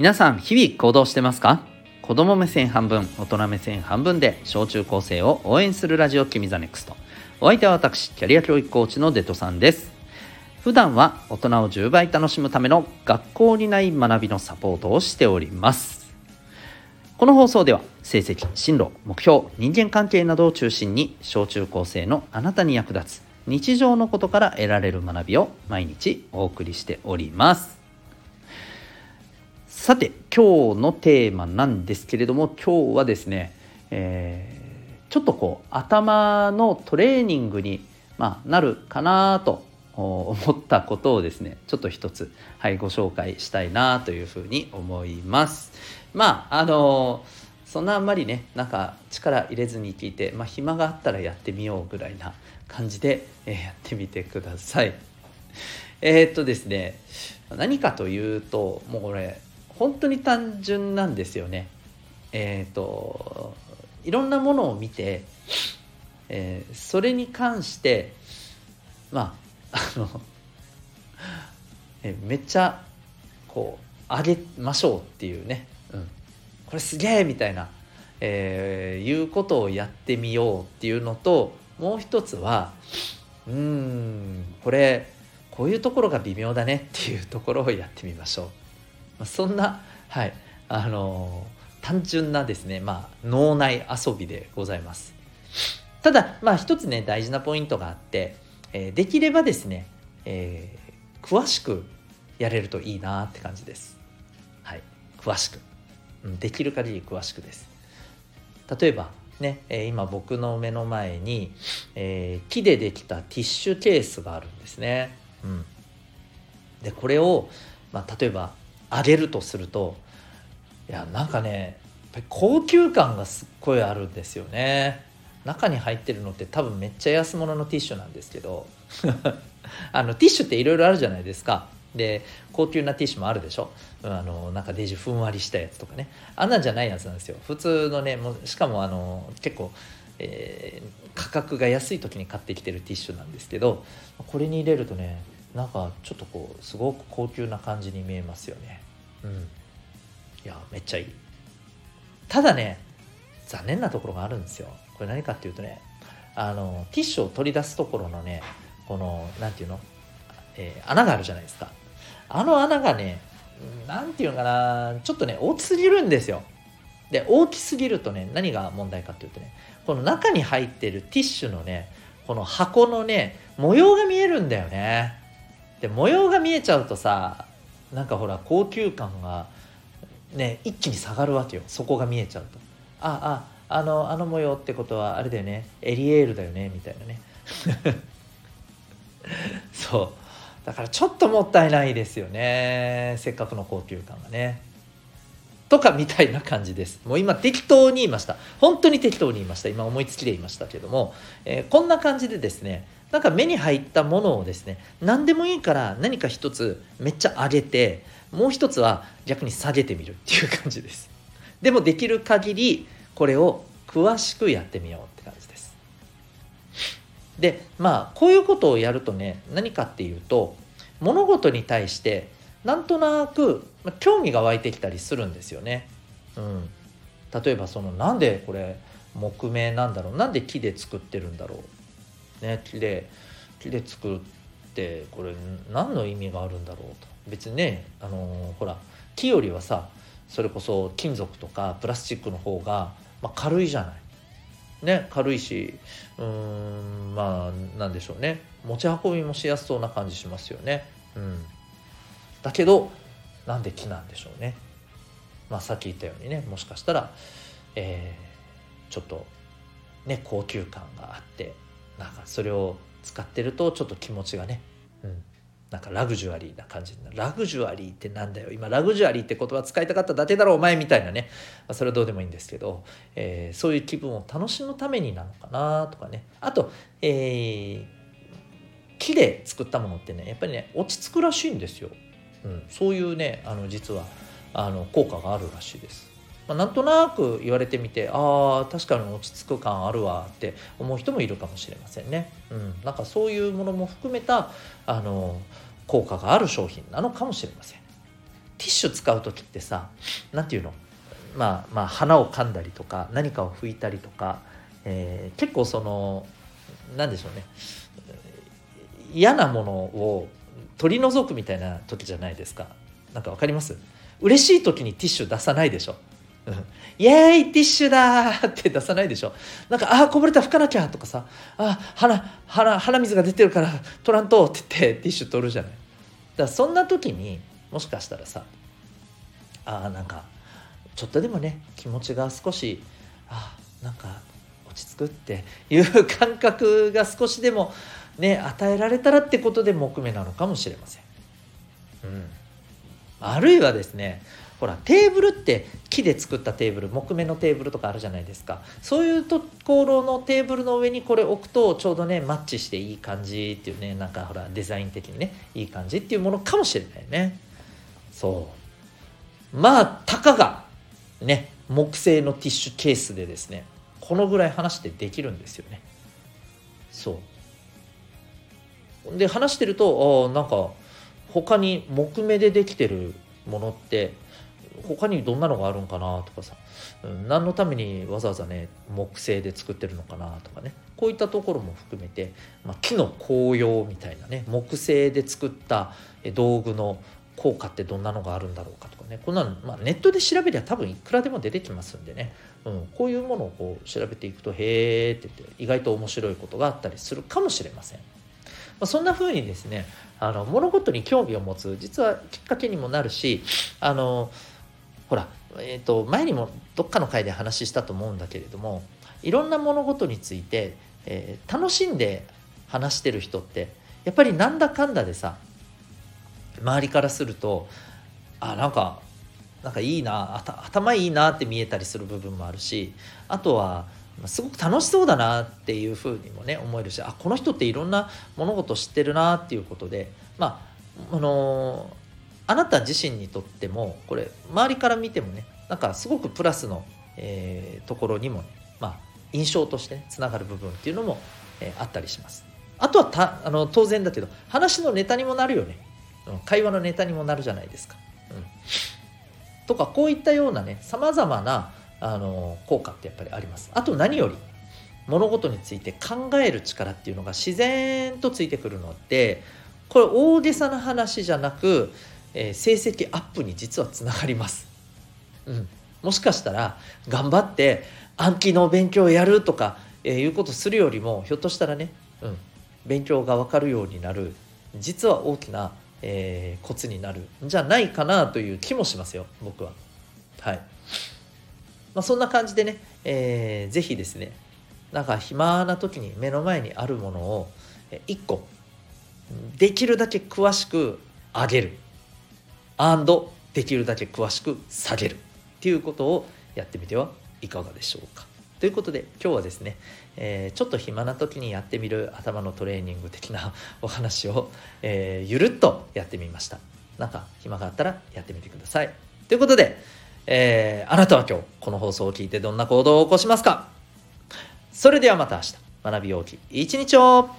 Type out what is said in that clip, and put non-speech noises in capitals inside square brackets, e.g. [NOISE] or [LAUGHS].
皆さん日々行動してますか？子供目線半分大人目線半分で小中高生を応援するラジオ君 the NEXT。お相手は私キャリア教育コーチのデトさんです。普段は大人を10倍楽しむための学校にない学びのサポートをしております。この放送では成績進路目標人間関係などを中心に小中高生のあなたに役立つ日常のことから得られる学びを毎日お送りしております。さて今日のテーマなんですけれども今日はですね、えー、ちょっとこう頭のトレーニングに、まあ、なるかなと思ったことをですねちょっと一つ、はい、ご紹介したいなというふうに思います。まああのそんなあんまりねなんか力入れずに聞いて、まあ、暇があったらやってみようぐらいな感じで、えー、やってみてください。えー、っとですね何かというともうこれ本当に単純なんですよね。えっ、ー、といろんなものを見て、えー、それに関してまああの [LAUGHS] えめっちゃこう上げましょうっていうね、うん、これすげえみたいな、えー、いうことをやってみようっていうのともう一つはうんこれこういうところが微妙だねっていうところをやってみましょう。[LAUGHS] そんな、はいあのー、単純なですね、まあ、脳内遊びでございます。ただ、まあ、一つね大事なポイントがあって、えー、できればですね、えー、詳しくやれるといいなって感じです。はい、詳しく、うん、できる限り詳しくです。例えばね、えー、今僕の目の前に、えー、木でできたティッシュケースがあるんですね。うん、でこれを、まあ、例えばあげるとするといやなんかね高級感がすっごいあるんですよね。中に入ってるのって多分めっちゃ安物のティッシュなんですけど [LAUGHS] あのティッシュっていろいろあるじゃないですか。で高級なティッシュもあるでしょ。あのなんかデジふんわりしたやつとかね。あんなんじゃないやつなんですよ。普通のねもうしかもあの結構、えー、価格が安い時に買ってきてるティッシュなんですけどこれに入れるとねなんかちょっとこうすごく高級な感じに見えますよね。うん。いやめっちゃいい。ただね残念なところがあるんですよ。これ何かっていうとねあのティッシュを取り出すところのねこの何て言うの、えー、穴があるじゃないですか。あの穴がね何て言うのかなちょっとね大きすぎるんですよ。で大きすぎるとね何が問題かっていうとねこの中に入ってるティッシュのねこの箱のね模様が見えるんだよねで模様が見えちゃうとさなんかほら高級感がね一気に下がるわけよ。そこが見えちゃうと。あああのあの模様ってことはあれだよね。エリエールだよね。みたいなね。[LAUGHS] そう。だからちょっともったいないですよね。せっかくの高級感がね。とかみたいな感じです。もう今適当に言いました。本当に適当に言いました。今思いつきで言いましたけども、えー、こんな感じでですねなんか目に入ったものをですね何でもいいから何か一つめっちゃ上げてもう一つは逆に下げてみるっていう感じです。でもできる限りこれを詳しくやってみようって感じです。でまあこういうことをやるとね何かっていうと物事に対してなんとなく興味が湧いてきたりするんですよね。うん、例えばそのなんでこれ木目なんだろう？なんで木で作ってるんだろう？ね木で木で作ってこれ何の意味があるんだろうと別にねあのほら木よりはさそれこそ金属とかプラスチックの方が、まあ、軽いじゃない。ね、軽いしうーんまあなんでしょうね持ち運びもしやすそうな感じしますよね。うん、だけどなんで木なんでしょうね。まあ、さっき言ったようにねもしかしたら、えー、ちょっとね高級感があってなんかそれを使ってるとちょっと気持ちがね、うん、なんかラグジュアリーな感じになる。ラグジュアリーってなんだよ。今ラグジュアリーって言葉使いたかっただけだろお前みたいなね、まあ、それはどうでもいいんですけど、えー、そういう気分を楽しむためになのかなとかね。あと、えー、木で作ったものってねやっぱりね落ち着くらしいんですよ、うん、そういうねあの実はあの効果があるらしいです。まあ、なんとなく言われてみてああ確かに落ち着く感あるわって思う人もいるかもしれませんね。うん、なんかそういうものも含めたあの効果がある商品なのかもしれません。ティッシュ使う時ってさ何て言うの？まあまあ鼻を噛んだりとか何かを拭いたりとか、えー、結構その何でしょうね。嫌なものを取り除くみたいな時じゃないですか。なんか分かります？嬉しい時にティッシュ出さないでしょ。イエーイティッシュだって出さないでしょなんか、ああ、こぼれた、拭かなきゃとかさ、ああ、鼻、鼻、鼻水が出てるから取らんとって言ってティッシュ取るじゃない。だからそんな時にもしかしたらさ、ああ、なんか、ちょっとでもね、気持ちが少し、ああ、なんか落ち着くっていう感覚が少しでもね、与えられたらってことで木目なのかもしれません。うん。あるいはですね、ほらテーブルって木で作ったテーブル木目のテーブルとかあるじゃないですか。そういうところのテーブルの上にこれ置くとちょうどねマッチしていい感じっていうねなんかほらデザイン的にねいい感じっていうものかもしれないね。そう。まあたかがね木製のティッシュケースでですねこのぐらい話してできるんですよね。そう。で話してるとあなんか他に木目でできてるものって他にどんなのがあるんかなとかさ、何のためにわざわざね木製で作ってるのかなとかね。こういったところも含めて、まあ、木の紅葉みたいなね木製で作った道具の効果ってどんなのがあるんだろうかとかね。こんなの、まあ、ネットで調べりゃ多分いくらでも出てきますんでね、うん、こういうものをこう調べていくとへえって言って意外と面白いことがあったりするかもしれません。ま、そんな風にですねあの物事に興味を持つ実はきっかけにもなるしあのほら、えーと、前にもどっかの回で話したと思うんだけれどもいろんな物事について、えー、楽しんで話してる人ってやっぱりなんだかんだでさ周りからするとあなんかなんかいいな頭いいなって見えたりする部分もあるしあとはすごく楽しそうだなっていうふうにもね思えるしあこの人っていろんな物事知ってるなっていうことでまああのあなた自身にとってもこれ周りから見てもねなんかすごくプラスの、えー、ところにも、ね、まあ、印象としてねつながる部分っていうのも、えー、あったりします。あとはたあの当然だけど話のネタにもなるよね。会話のネタにもなるじゃないですか。うん、とかこういったようなねさまざまなあの効果ってやっぱりあります。あと何より物事について考える力っていうのが自然とついてくるのでこれ大げさな話じゃなくえー、成績アップに実はつながります。うん、もしかしたら頑張って暗記の勉強をやるとか、えー、いうことするよりもひょっとしたらね、うん、勉強が分かるようになる実は大きな、えー、コツになるんじゃないかなという気もしますよ僕は。はいまあ、そんな感じでね、えー、ぜひですねなんか暇な時に目の前にあるものを1個できるだけ詳しくあげるアンドできるだけ詳しく下げるっていうことをやってみてはいかがでしょうか。ということで今日はですね、えー、ちょっと暇な時にやってみる頭のトレーニング的な [LAUGHS] お話を、えー、ゆるっとやってみました。なんか暇があったらやってみてください。ということで、えー、あなたは今日この放送を聞いてどんな行動を起こしますか？それではまた明日。学び大きい一日を。